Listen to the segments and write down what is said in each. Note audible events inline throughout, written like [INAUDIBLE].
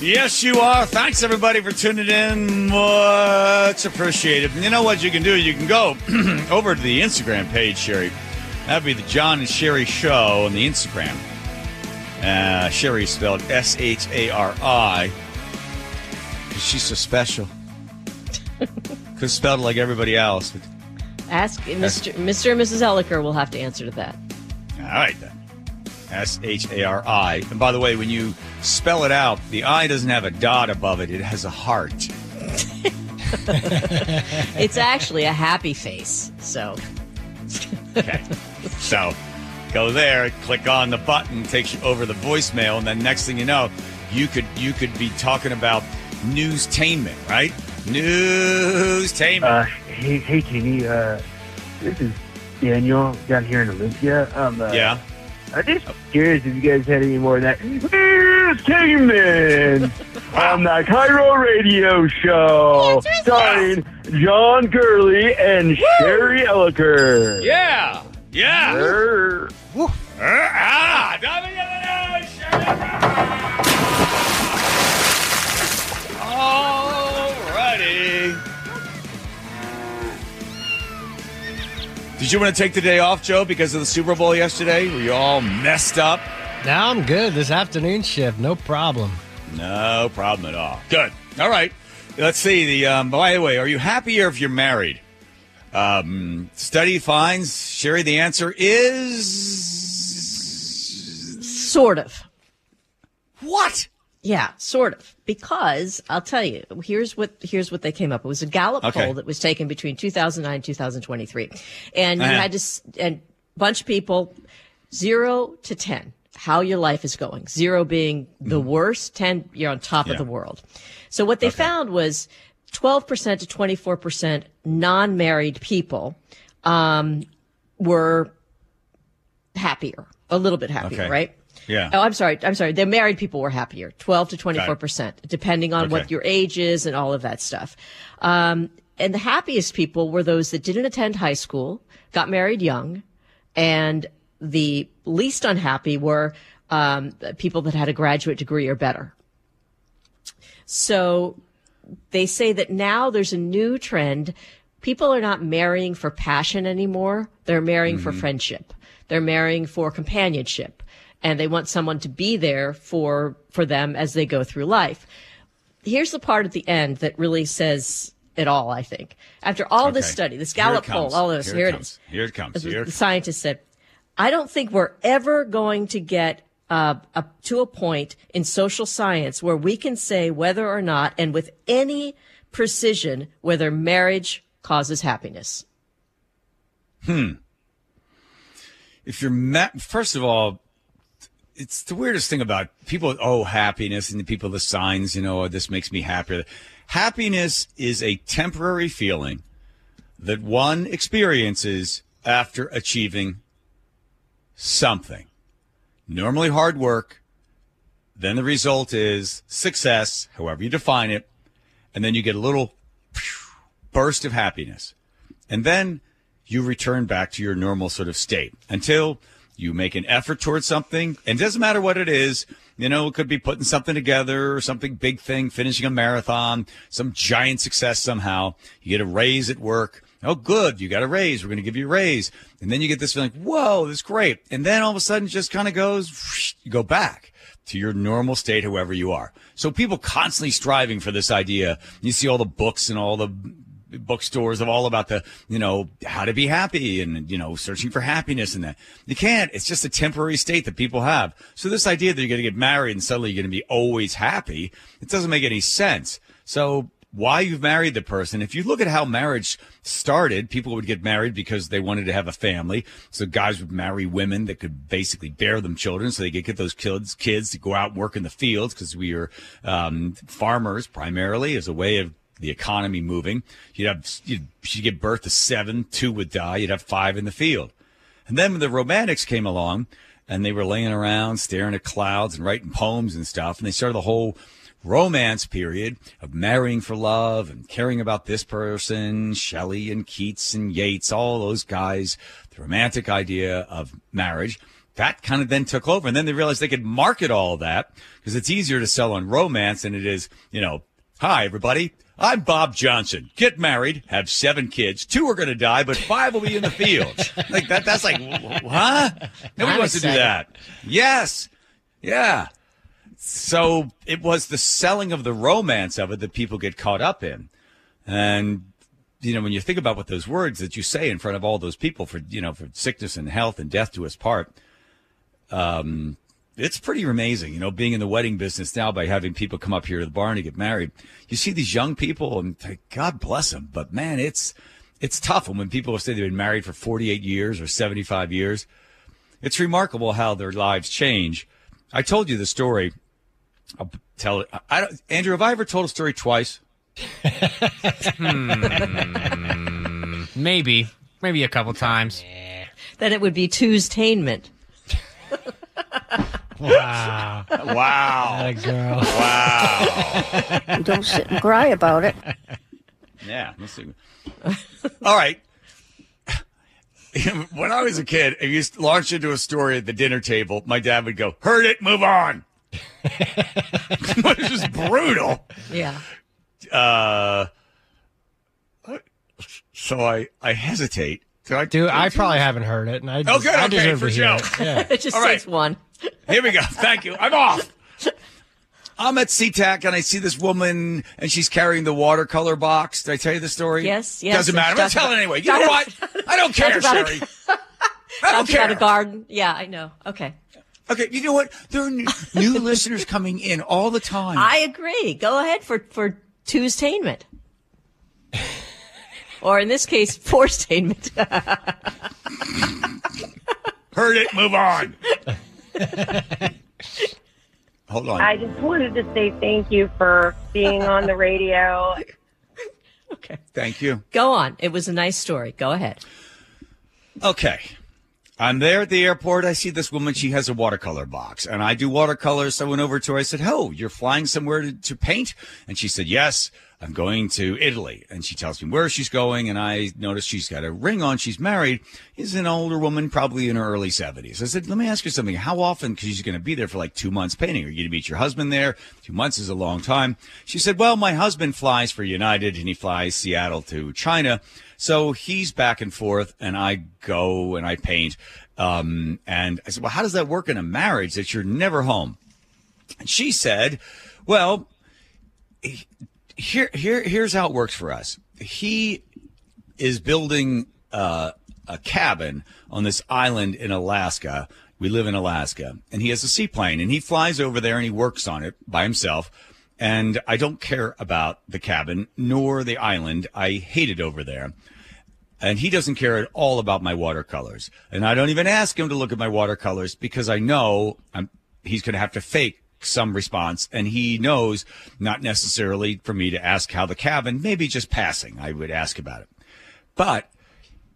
Yes, you are. Thanks, everybody, for tuning in. Much appreciated. You know what you can do? You can go [CLEARS THROAT] over to the Instagram page, Shari. That'd be the John and Shari Show on the Instagram. Uh, Shari spelled S H A R I. Because she's so special. [LAUGHS] Because spelled like everybody else. Ask Mr. Mr. and Mrs. Elliker will have to answer to that. All right, then. S H A R I. And by the way, when you spell it out, the I doesn't have a dot above it, it has a heart. [LAUGHS] It's actually a happy face. So, Okay. so go there, click on the button, takes you over the voicemail, and then next thing you know, you could you could be talking about newstainment, right? Newstainment. Uh, hey, hey, Jeannie. Uh, this is Daniel down here in Olympia. Um, uh, yeah. I'm just curious if you guys had any more of that entertainment on the KIRO Radio Show, starring John Curley and Shari Elliker. Yeah. Yeah. Err. Uh, ah, Alrighty. Did you want to take the day off, Joe, because of the Super Bowl yesterday? Were you all messed up? Now I'm good. This afternoon shift, no problem. No problem at all. Good. All right. Let's see. The um, by the way, are you happier if you're married? Um, study finds Shari. The answer is sort of. What? Yeah, sort of. Because I'll tell you, here's what here's what they came up. It was a Gallup Okay. poll that was taken between 2009 and 2023, and you Uh-huh. had to and bunch of people, zero to ten, how your life is going. Zero being the worst, ten you're on top of Mm-hmm. The world. So what they found was 12% to 24% non-married people um, were happier, a little bit happier, Okay. right? Yeah. Oh, I'm sorry. I'm sorry. The married people were happier, 12 to 24%, depending on what your age is and all of that stuff. Um, and the happiest people were those that didn't attend high school, got married young, and the least unhappy were um, people that had a graduate degree or better. So they say that now there's a new trend. People are not marrying for passion anymore. They're marrying for friendship. They're marrying for companionship and they want someone to be there for, for them as they go through life. Here's the part at the end that really says it all, I think. After all this study, this Gallup poll, all this, Here here, it it comes. Here it comes. The- Here it the scientist said, I don't think we're ever going to get uh, up to a point in social science where we can say whether or not, and with any precision, whether marriage causes happiness. Hmm. If you're ma- first of all, it's the weirdest thing about people. Oh, happiness and the people, the signs. You know, oh, this makes me happier. Happiness is a temporary feeling that one experiences after achieving something. Normally hard work. Then the result is success, however you define it. And then you get a little burst of happiness. And then you return back to your normal sort of state until you make an effort towards something. And it doesn't matter what it is. You know, it could be putting something together or something big thing, finishing a marathon, some giant success somehow. You get a raise at work. Oh, good. You got a raise. We're going to give you a raise. And then you get this feeling, whoa, this is great. And then all of a sudden it just kind of goes, you go back to your normal state, whoever you are. So people constantly striving for this idea. You see all the books and all the bookstores of all about the, you know, how to be happy and, you know, searching for happiness and that. You can't. It's just a temporary state that people have. So this idea that you're going to get married and suddenly you're going to be always happy, it doesn't make any sense. So why you've married the person. If you look at how marriage started, people would get married because they wanted to have a family. So guys would marry women that could basically bear them children so they could get those kids, kids to go out and work in the fields because we are um, farmers primarily as a way of the economy moving. You'd have, you'd, you'd give birth to seven, two would die. You'd have five in the field. And then when the romantics came along and they were laying around staring at clouds and writing poems and stuff, and they started the whole romance period of marrying for love and caring about this person, Shelley and Keats and Yeats, all those guys, the romantic idea of marriage. that kind of then took over. And then they realized they could market all that because it's easier to sell on romance than it is, you know, hi, everybody. I'm Bob Johnson. Get married, have seven kids. Two are going to die, but five will be in the field. like that. That's like, huh? Nobody I'm wants to do that. Yes. Yeah. So it was the selling of the romance of it that people get caught up in. And, you know, when you think about what those words that you say in front of all those people for, you know, for sickness and health and death to us part, um, it's pretty amazing, you know, being in the wedding business now by having people come up here to the barn to get married. You see these young people and God bless them. But man, it's, it's tough. And when people say they've been married for 48 years or 75 years, it's remarkable how their lives change. I told you the story. I'll tell it. I don't, Andrew, have I ever told a story twice? Hmm. Maybe. Maybe a couple times. Then it would be Tuesdainment. [LAUGHS] Wow. Wow. That girl. Wow. Don't sit and cry about it. [LAUGHS] Yeah. Let's see. All right. [LAUGHS] when I was a kid, if you launched into a story at the dinner table, my dad would go, "Heard it, move on." [LAUGHS] Which is brutal. Yeah. Uh, so I I hesitate. Do I, Dude, I probably haven't heard it, and I, Oh, good, I okay, deserve for to hear Joe. it. Yeah. [LAUGHS] It just All right. takes one. Here we go. Thank you. I'm off. [LAUGHS] I'm at SeaTac and I see this woman and she's carrying the watercolor box. Did I tell you the story? Yes, yes. Doesn't matter. I'm going to tell it anyway. You know what? I don't care, about Shari. it. I don't Talking about care. a garden. Yeah, I know. Okay. Okay, you know what? There are new, new [LAUGHS] listeners coming in all the time. I agree. Go ahead for, for Tuesdainment. or in this case, Forstainment. [LAUGHS] Heard it. Move on. [LAUGHS] Hold on. I just wanted to say thank you for being on the radio. okay. Thank you. Go on. It was a nice story. Go ahead. Okay. I'm there at the airport. I see this woman. She has a watercolor box, and I do watercolors. So I went over to her. I said, "Oh, you're flying somewhere to, to paint?" And she said, "Yes, I'm going to Italy." And she tells me where she's going, and I notice she's got a ring on. She's married. She's an older woman, probably in her early 70s. I said, "Let me ask you something. How often? Because she's going to be there for like two months painting. Are you going to meet your husband there? Two months is a long time." She said, "Well, my husband flies for United, and he flies Seattle to China." So he's back and forth, and I go and I paint. Um, and I said, Well, how does that work in a marriage that you're never home? And she said, Well, here, here, here's how it works for us. He is building uh, a cabin on this island in Alaska. We live in Alaska, and he has a seaplane, and he flies over there and he works on it by himself. And I don't care about the cabin nor the island. I hate it over there. And he doesn't care at all about my watercolors. And I don't even ask him to look at my watercolors because I know I'm, he's going to have to fake some response. And he knows not necessarily for me to ask how the cabin, maybe just passing, I would ask about it. But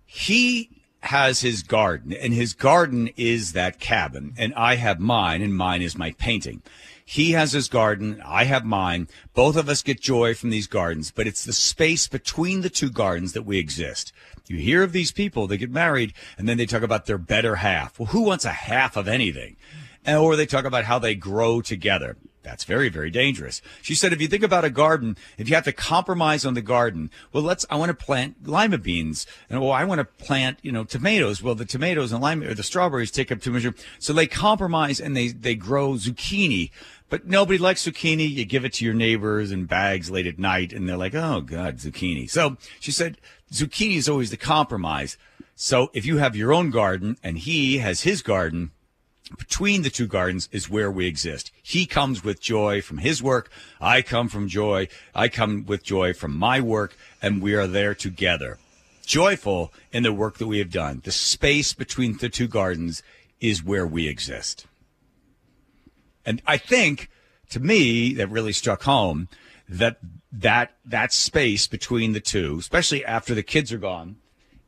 he has his garden and his garden is that cabin and I have mine and mine is my painting. He has his garden. I have mine. Both of us get joy from these gardens, but it's the space between the two gardens that we exist. You hear of these people, they get married and then they talk about their better half. Well, who wants a half of anything? Or they talk about how they grow together. That's very, very dangerous. She said, if you think about a garden, if you have to compromise on the garden, well, let's, I want to plant lima beans. And well, I want to plant, you know, tomatoes. Well, the tomatoes and lima, or the strawberries take up too much. So they compromise and they, they grow zucchini. But nobody likes zucchini. You give it to your neighbors in bags late at night and they're like, oh God, zucchini. So she said, zucchini is always the compromise. So if you have your own garden and he has his garden, between the two gardens is where we exist. He comes with joy from his work. I come from joy. I come with joy from my work and we are there together. Joyful in the work that we have done. The space between the two gardens is where we exist. And I think to me that really struck home that that that space between the two, especially after the kids are gone,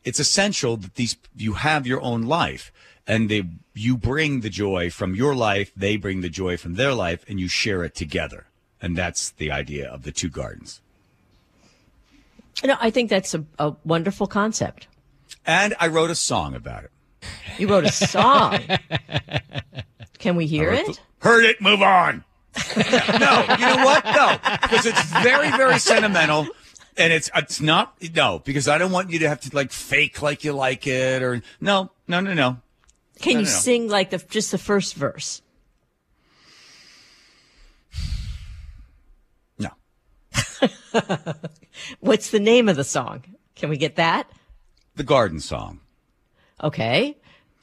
it's essential that these you have your own life and they you bring the joy from your life, they bring the joy from their life and you share it together. And that's the idea of the two gardens. No, I think that's a, a wonderful concept. And I wrote a song about it. You wrote a song. [LAUGHS] Can we hear it? Heard it. Move on. no, you know what? No, because it's very, very sentimental, and it's it's not no because I don't want you to have to like fake like you like it or no, no, no, no. Can No, you no, no. sing like the just the first verse? No. [LAUGHS] What's the name of the song? Can we get that? The garden song. Okay.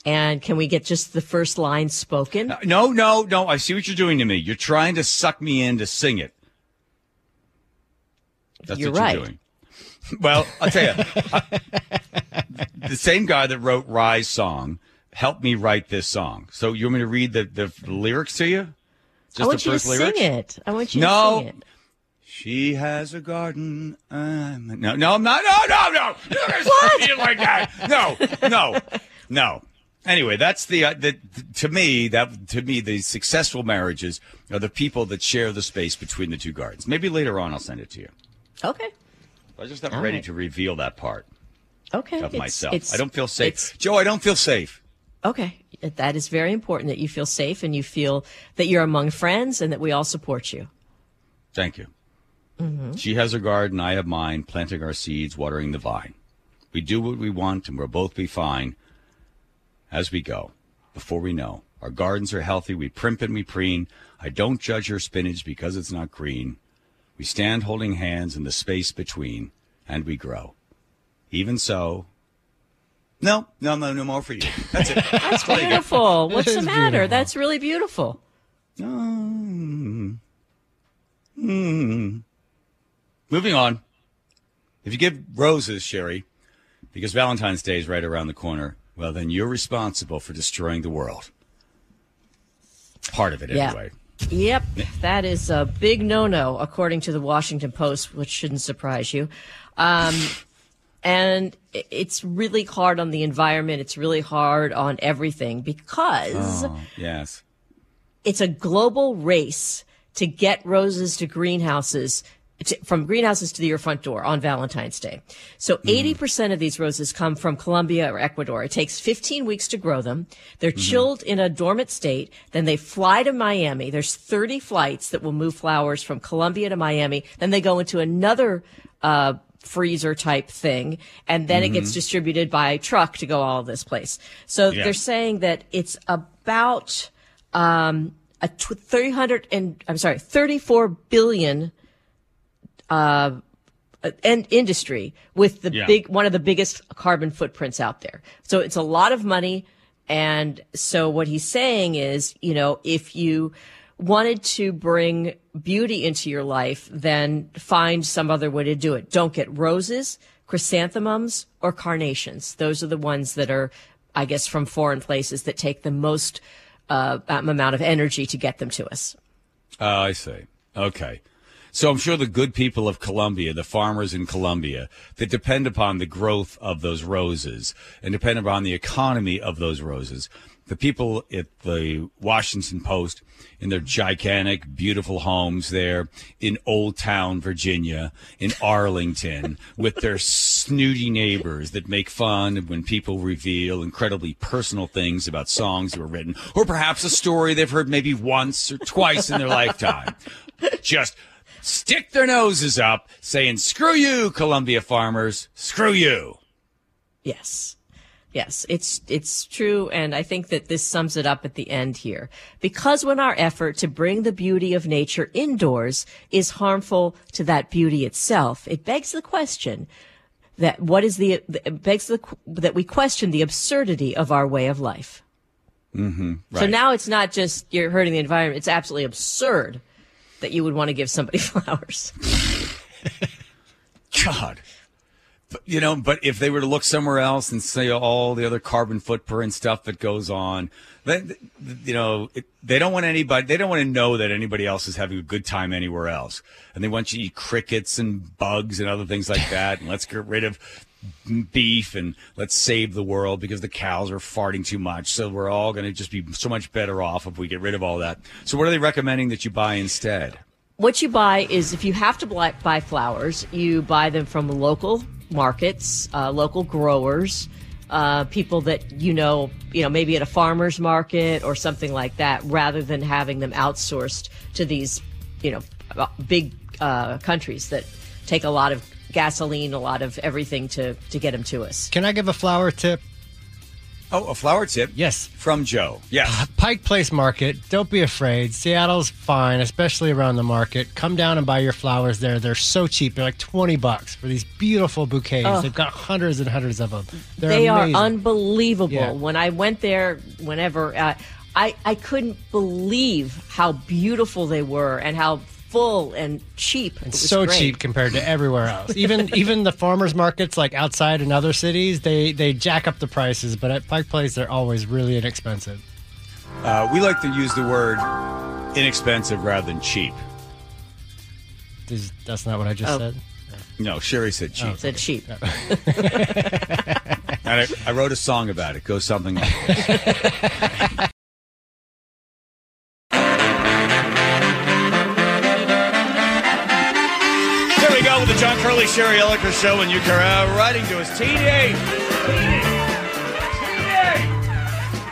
And can we get just the first line spoken? No, no, no. I see what you're doing to me. You're trying to suck me in to sing it. That's You're what right. you're doing. [LAUGHS] Well, I'll tell you, I- the same guy that wrote Rise song helped me write this song. So you want me to read the, the lyrics to you? Just I want the you to first lyrics? sing it. I want you No. to sing it. She has a garden. Um, no, no, I'm not. No, no, no. You're gonna start me like that. No, no, no. Anyway, that's the, uh, the to me that to me the successful marriages are the people that share the space between the two gardens. Maybe later on I'll send it to you. Okay. I'm just not All ready right. to reveal that part Okay. of It's- myself. it's- I don't feel safe, Joe. I don't feel safe. Okay. That is very important that you feel safe and you feel that you're among friends and that we all support you. Thank you. She has her garden, I have mine, planting our seeds, watering the vine. We do what we want, and we'll both be fine as we go. Before we know, our gardens are healthy. We primp and we preen. I don't judge your spinach because it's not green. We stand holding hands in the space between, and we grow. Even so. No, no, no, no more for you. That's it. [LAUGHS] That's beautiful. [LAUGHS] What's the matter? beautiful. That's really beautiful. Mm. Mm. Moving on. If you give roses, Shari, because Valentine's Day is right around the corner, well, then you're responsible for destroying the world. Part of it, Yeah. anyway. Yep, that is a big no-no, according to the Washington Post, which shouldn't surprise you. Um, and it's really hard on the environment. It's really hard on everything because Oh, yes. it's a global race to get roses to greenhouses to, from greenhouses to your front door on Valentine's Day. So 80% of these roses come from Colombia or Ecuador. It takes 15 weeks to grow them. They're chilled in a dormant state. Then they fly to Miami. There's 30 flights that will move flowers from Colombia to Miami. Then they go into another, uh, freezer type thing. And then it gets distributed by truck to go all this place. So Yeah. they're saying that it's about, um, a 300 and I'm sorry, 34 billion uh, and industry with the Yeah. big one of the biggest carbon footprints out there. So it's a lot of money. And so what he's saying is, you know, if you wanted to bring beauty into your life, then find some other way to do it. Don't get roses, chrysanthemums, or carnations. Those are the ones that are, I guess, from foreign places that take the most uh, amount of energy to get them to us. Oh, I see. Okay. So I'm sure the good people of Colombia, the farmers in Colombia, that depend upon the growth of those roses and depend upon the economy of those roses, the people at the Washington Post in their gigantic, beautiful homes there in Old Town, Virginia, in Arlington, [LAUGHS] with their snooty neighbors that make fun when people reveal incredibly personal things about songs that were written, or perhaps a story they've heard maybe once or twice in their [LAUGHS] lifetime. Just stick their noses up, saying, screw you, Colombia farmers, screw you. Yes. Yes, it's it's true and I think that this sums it up at the end here. Because when our effort to bring the beauty of nature indoors is harmful to that beauty itself, it begs the question that what is the it begs the that we question the absurdity of our way of life. Mm-hmm, So now it's not just you're hurting the environment, it's absolutely absurd that you would want to give somebody [LAUGHS] flowers. God. But, you know, but if they were to look somewhere else and see all the other carbon footprint stuff that goes on, then, you know, it, they don't want anybody, they don't want to know that anybody else is having a good time anywhere else. And they want you to eat crickets and bugs and other things like that. And let's get rid of beef and let's save the world because the cows are farting too much. So we're all going to just be so much better off if we get rid of all that. So what are they recommending that you buy instead? what you buy is if you have to buy, flowers, you buy them from local markets, uh, local growers. uh, people that you know, you know, maybe at a farmer's market or something like that, rather than having them outsourced to these, you know, big uh, countries that take a lot of gasoline, a lot of everything to to get them to us. Can I give a flower tip? Oh, a flower tip. Yes. From Joe. Yes. Pike Place Market. Don't be afraid. Seattle's fine, especially around the market. Come down and buy your flowers there. They're so cheap. They're like 20 bucks for these beautiful bouquets. They've got hundreds and hundreds of them. They're they amazing. are unbelievable. Yeah. When I went there, whenever uh, I I couldn't believe how beautiful they were and how full and cheap. It was so great. cheap compared to everywhere else. Even [LAUGHS] even the farmers markets like outside in other cities, they they jack up the prices, but at Pike Place they're always really inexpensive. Uh, we like to use the word inexpensive rather than cheap. Is- That's not what I just Oh. said. No, Shari said cheap. Said cheap. [LAUGHS] And I, I wrote a song about it. Goes something like this. [LAUGHS] Curley Shari Elliker show, can uh, writing to us. TD.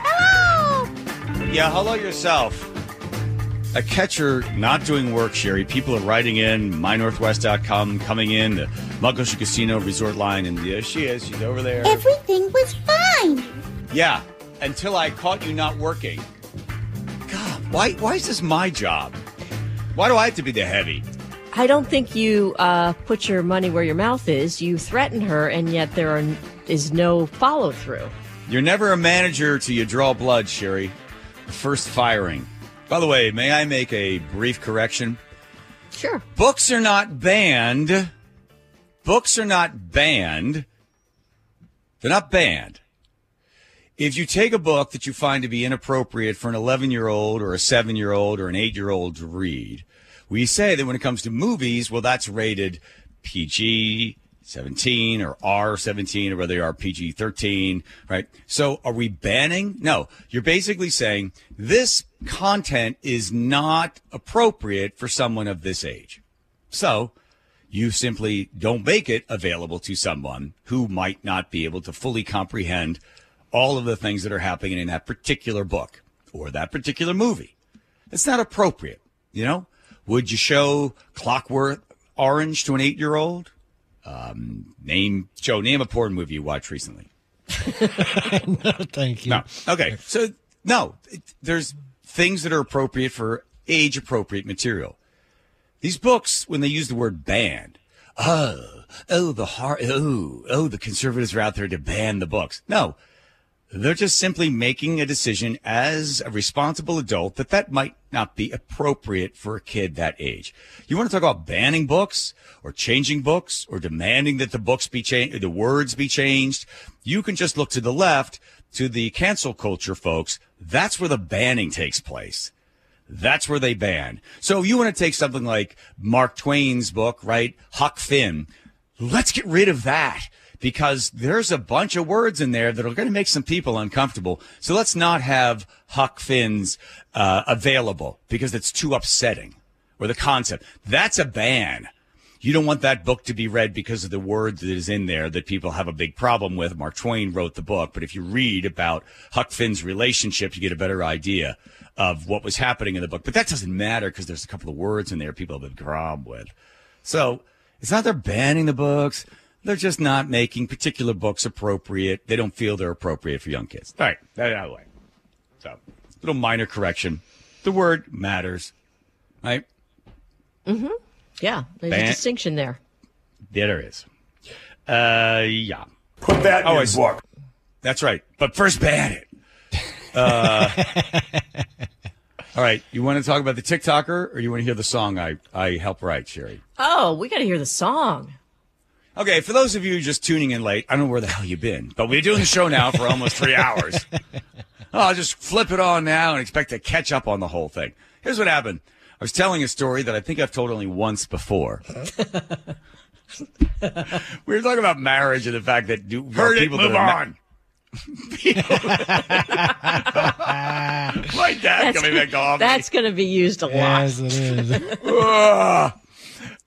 Hello. Yeah, hello yourself. A catcher not doing work, Shari. People are writing in, mynorthwest.com, coming in, the Muckleshoot Casino Resort line, and there she is. She's over there. Everything was fine. Yeah, until I caught you not working. God, why why is this my job? Why do I have to be the heavy? I don't think you uh, put your money where your mouth is. You threaten her, and yet there are, is no follow through. You're never a manager till you draw blood, Shari. First firing. By the way, may I make a brief correction? Sure. Books are not banned. Books are not banned. They're not banned. If you take a book that you find to be inappropriate for an 11 year old or a 7 year old or an 8 year old to read, we say that when it comes to movies, well, that's rated PG 17 or R 17 or whether they are PG 13, right? So are we banning? No. You're basically saying this content is not appropriate for someone of this age. So you simply don't make it available to someone who might not be able to fully comprehend all of the things that are happening in that particular book or that particular movie. It's not appropriate, you know? Would you show Clockwork Orange to an eight year old? Um, name, Joe, name a porn movie you watched recently. No, [LAUGHS] thank you. No. Okay. So, no, it- there's things that are appropriate for age appropriate material. These books, when they use the word banned, oh, oh, the heart, oh, oh, the conservatives are out there to ban the books. No, they're just simply making a decision as a responsible adult that that might not be appropriate for a kid that age. You want to talk about banning books or changing books or demanding that the books be changed, the words be changed. You can just look to the left to the cancel culture folks. That's where the banning takes place. That's where they ban. So you want to take something like Mark Twain's book, right? Huck Finn. Let's get rid of that because there's a bunch of words in there that are going to make some people uncomfortable. So let's not have Huck Finn's uh, available because it's too upsetting or the concept. That's a ban. You don't want that book to be read because of the word that is in there that people have a big problem with. Mark Twain wrote the book, but if you read about Huck Finn's relationship, you get a better idea of what was happening in the book. But that doesn't matter because there's a couple of words in there people have a problem with. So it's not they're banning the books. They're just not making particular books appropriate. They don't feel they're appropriate for young kids. All right, that out of the way. So, little minor correction. The word matters, right? Mm-hmm. Yeah, there's Ban- a distinction there. Yeah, there is. Uh, yeah, Put that in Oh, your it's- book. that's right. But first, ban it. Uh, [LAUGHS] all right, you want to talk about the TikToker, or you want to hear the song I I help write, Shari? Oh, we got to hear the song. Okay, for those of you just tuning in late, I don't know where the hell you've been, but we're doing the show now for almost three [LAUGHS] hours. Oh, I'll just flip it on now and expect to catch up on the whole thing. Here's what happened. I was telling a story that I think I've told only once before. [LAUGHS] we were talking about marriage and the fact that do, Heard it, people move that are ma- on. [LAUGHS] My dad coming back to office. That's going to be used a lot. Yes, it is.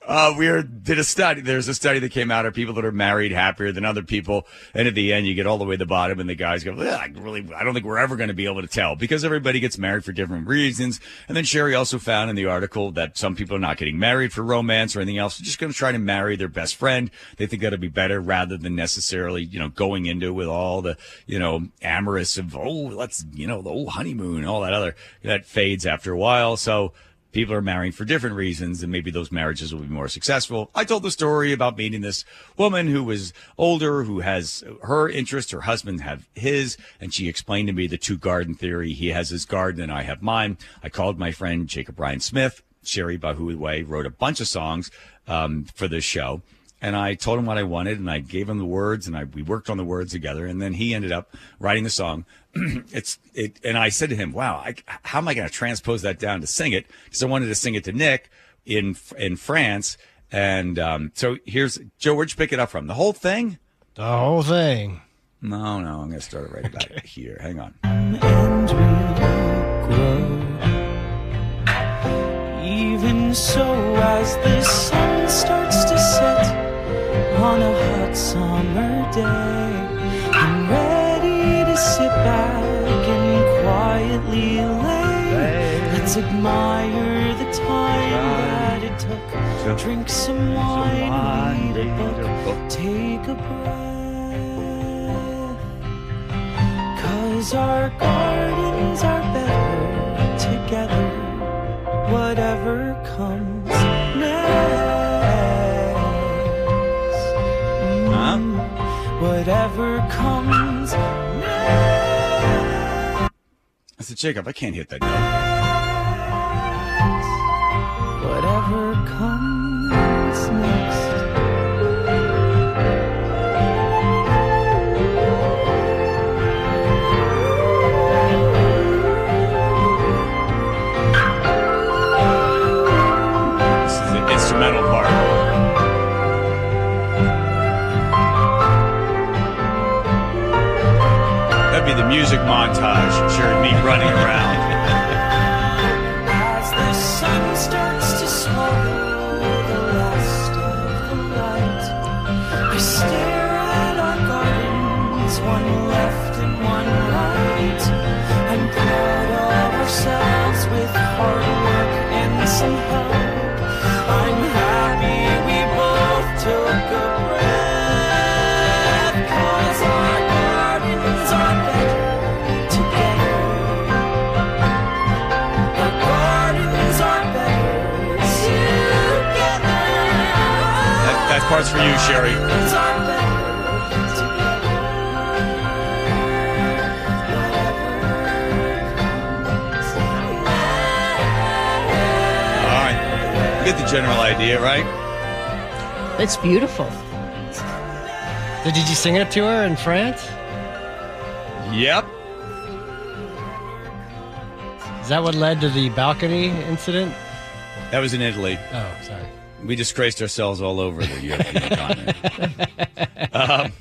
Uh, we are, did a study. There's a study that came out of people that are married happier than other people. And at the end, you get all the way to the bottom and the guys go, "Ugh, I really, I don't think we're ever going to be able to tell because everybody gets married for different reasons. And then Shari also found in the article that some people are not getting married for romance or anything else. They're just going to try to marry their best friend. They think that'll be better rather than necessarily, you know, going into it with all the, you know, amorous of, oh, let's, you know, the old honeymoon all that other, that fades after a while. So, people are marrying for different reasons and maybe those marriages will be more successful. I told the story about meeting this woman who was older, who has her interests, her husband have his, and she explained to me the two garden theory. He has his garden and I have mine. I called my friend Jacob Ryan Smith. Shari Bahuwe wrote a bunch of songs um, for this show. And I told him what I wanted, and I gave him the words, and I we worked on the words together. And then he ended up writing the song. [CLEARS THROAT] it's it, and I said to him, "Wow, I, how am I going to transpose that down to sing it?" Because I wanted to sing it to Nick in in France. And um, so here's Joe. Where'd you pick it up from? The whole thing? The whole thing. No, no. I'm going to start it right about here. Hang on. grow. Even so, as the sun starts to on a hot summer day, I'm ready to sit back and quietly lay. Let's admire the time that it took. Drink some wine, read a book, take a breath. Cause our gardens Whatever comes. I said, Jacob, I can't hit that note. Whatever comes music montage. Sure, me running around. As the sun starts to the last of the I stare at our gardens, one left and one right. I'm proud of ourselves with hard work and some help. Part's for you, Shari. Gardens are better All right. You get the general idea, right? It's beautiful. Did you sing it to her in France? Yep. Is that what led to the balcony incident? That was in Italy. Oh, sorry. We disgraced ourselves all over the European [LAUGHS] continent. Um,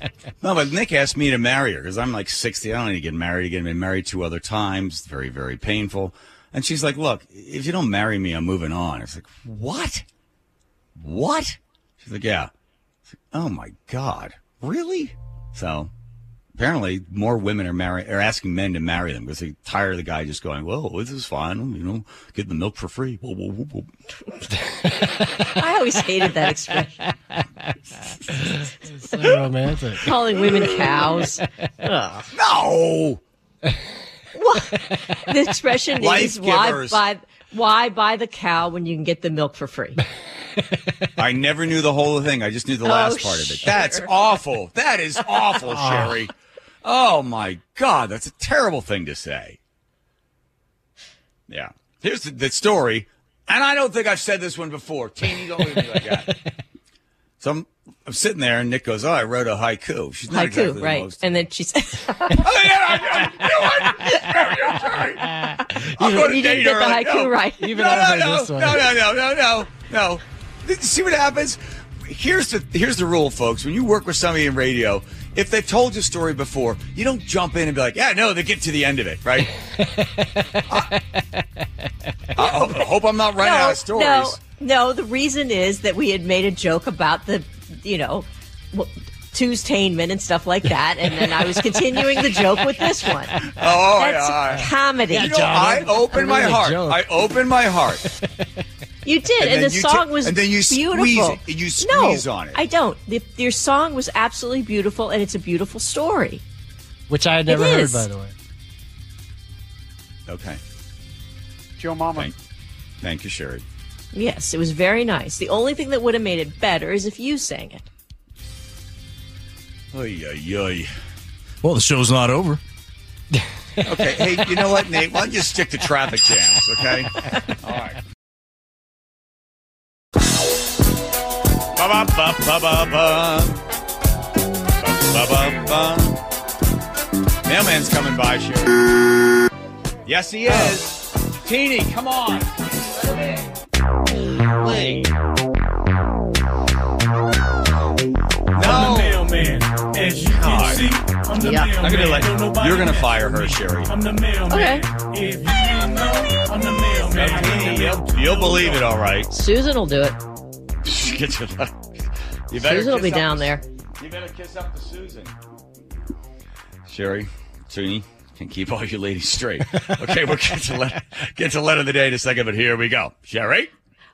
no, but Nick asked me to marry her because I'm like 60. I don't need to get married again. I've been married two other times. Very, very painful. And she's like, look, if you don't marry me, I'm moving on. It's like, what? What? She's like, yeah. Like, oh my God. Really? So apparently more women are marrying are asking men to marry them because they're tired of the guy just going, well, this is fine. You know, get the milk for free. Whoa, whoa, whoa, whoa. [LAUGHS] I always hated that expression. So romantic. Calling women cows. Ugh. [LAUGHS] No. The expression is why buy why buy the cow when you can get the milk for free? I never knew the whole thing. I just knew the last oh, part of it. sure. That's awful. That is awful, ah. Shari. Oh my God, that's a terrible thing to say. Yeah. Here's the, the story, and I don't think I've said this one before. Teeny, don't look at me like that. [LAUGHS] So I'm, I'm sitting there, and Nick goes, "Oh, I wrote a haiku." She's not Haiku, exactly the right? most- And then she said, [LAUGHS] Oh, yeah, I- I- you know what? You're sorry. I'm going to "You date didn't get her. the Like, haiku no. right." Even no, I've no, heard no, this one. no, no, no, no, no, no. Did see what happens? Here's the here's the rule, folks. When you work with somebody in radio, if they've told you a story before, you don't jump in and be like, "Yeah, no," they get to the end of it, right? [LAUGHS] I, I hope I'm not running out of stories. No, No, the reason is that we had made a joke about the, you know, w- Tuesdainment and stuff like that, and then I was [LAUGHS] continuing the joke with this one. Oh, That's yeah. comedy. You know, I open my heart. I open my heart. [LAUGHS] You did, And and, the song ta- was and then you beautiful. squeeze you squeeze no, on it. I don't. The, your song was absolutely beautiful, and it's a beautiful story. Which I had never heard, is. by the way. Okay. Joe Mama. Thank, thank you, Shari. Yes, it was very nice. The only thing that would have made it better is if you sang it. Oy, oy, oy. Well, the show's not over. Okay. Hey, you know what, Nate? Why don't you stick to traffic jams, okay? [LAUGHS] All right. Ba-ba-ba-ba-ba-ba. Ba-ba-ba. Mailman's coming by, Shari. Yes, he is. Teeny, come on. Lee. No. mailman. As you God. can see, I'm the Yeah. mailman. I'm gonna let Don't nobody you're gonna have fire to her, know. Shari. I'm the mailman. Okay. If you didn't know, I'm the mailman. Teeny, you'll, you'll believe it, all right. Susan will do it. You better Susan will be down there. You better kiss up to Susan. Shari, Toonie, can keep all you ladies straight. [LAUGHS] Okay, we'll get to letter, get to letter of the day in a second, but here we go. Shari?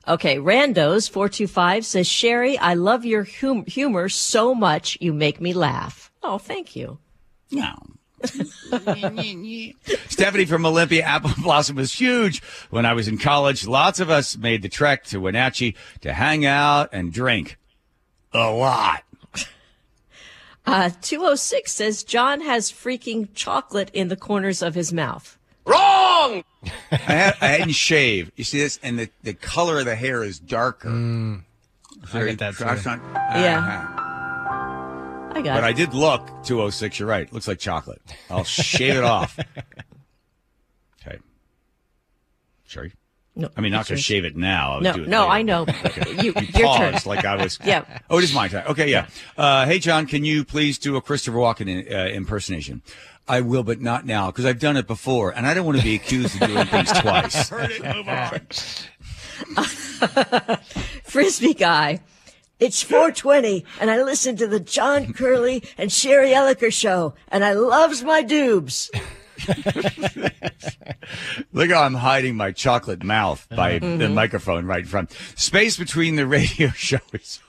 Okay, Randos four two five says Shari, I love your hum- humor so much. You make me laugh. Oh, thank you. No. [LAUGHS] Stephanie from Olympia, Apple [LAUGHS] Blossom was huge when I was in college. Lots of us made the trek to Wenatchee to hang out and drink. A lot. [LAUGHS] Uh, 206 says John has freaking chocolate in the corners of his mouth. I, had, I hadn't shaved. You see this? And the, the color of the hair is darker. I get that too. Yeah. uh-huh. I got But it. I did look 206. You're right. Looks like chocolate. I'll shave it off. [LAUGHS] Okay. Shari? no, I mean, not going to shave it now. I would No, do it no, later. I know. You, You your turn. paused like I was. [LAUGHS] Yeah. Oh, it is my turn. Okay, yeah. Uh, hey, John, can you please do a Christopher Walken in, uh, impersonation? I will, but not now because I've done it before, and I don't want to be accused of doing things twice. [LAUGHS] Heard it. Move on. Frisbee guy. It's 420, and I listen to the John Curley and Shari Elliker show, and I loves my doobs. [LAUGHS] Look how I'm hiding my chocolate mouth by Mm-hmm. the microphone right in front. Space between the radio [LAUGHS] shows.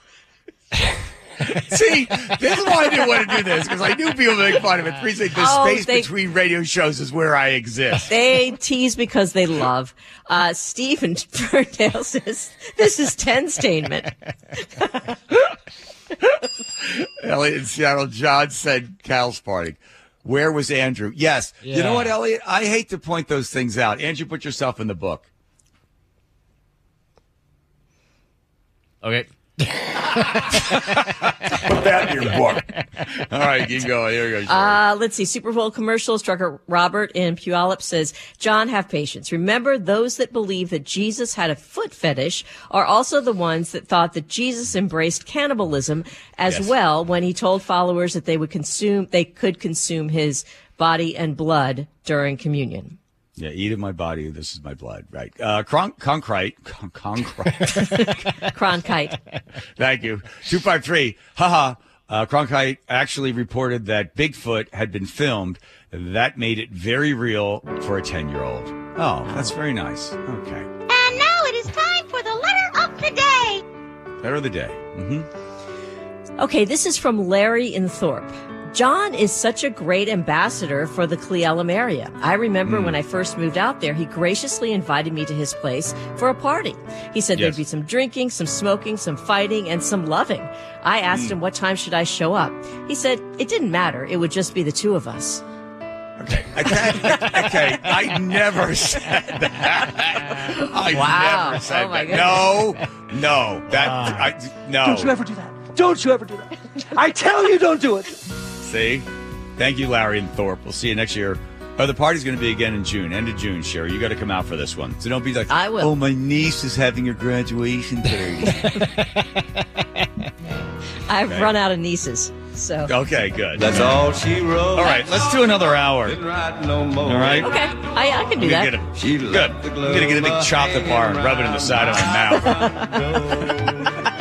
[LAUGHS] See, this is why I didn't want to do this because I knew people would make fun of it. Appreciate the Oh, space they- between radio shows is where I exist. They tease because they love. Uh, Stephen [LAUGHS] Burndale says, this is tenstainment. [LAUGHS] Elliot in Seattle, John said Cal's party. Where was Andrew? Yes. You know what, Elliot? I hate to point those things out. Andrew, put yourself in the book. Okay. Put that in your book. All right, keep going. Here we go. Uh, let's see. Super Bowl commercials. Trucker Robert in Puyallup says, John, have patience. Remember, those that believe that Jesus had a foot fetish are also the ones that thought that Jesus embraced cannibalism as Yes. well when he told followers that they would consume, they could consume his body and blood during communion. Yeah, eat of my body. This is my blood. Right. Uh, cron- concrete. Con- concrete. [LAUGHS] Cronkite. Thank you. 253. Haha. Uh, Cronkite actually reported that Bigfoot had been filmed. That made it very real for a 10 year old. Oh, that's very nice. Okay. And now it is time for the letter of the day. Better of the day. hmm Okay, this is from Larry in Thorp. John is such a great ambassador for the Cle Elum area. I remember Hmm. when I first moved out there, he graciously invited me to his place for a party. He said Yes. there'd be some drinking, some smoking, some fighting, and some loving. I asked Hmm. him what time should I show up. He said it didn't matter. It would just be the two of us. Okay. [LAUGHS] Okay. okay. I never said that. I Wow. never said Oh, my that. No. No. That. I, no. Don't you ever do that. Don't you ever do that. I tell you, don't do it. See? Thank you, Larry and Thorp. We'll see you next year. Oh, the party's going to be again in June, end of June, Shari. You got to come out for this one. So don't be like, I will. oh, my niece is having her graduation party. [LAUGHS] [LAUGHS] I've Okay. run out of nieces. So Okay, good. That's all she wrote. All right, let's do another hour. No more. All right. okay, I, I can do I'm that. gonna get a, good. I'm gonna get a big glove chocolate bar and rub it in the side of my mouth. [LAUGHS] Go.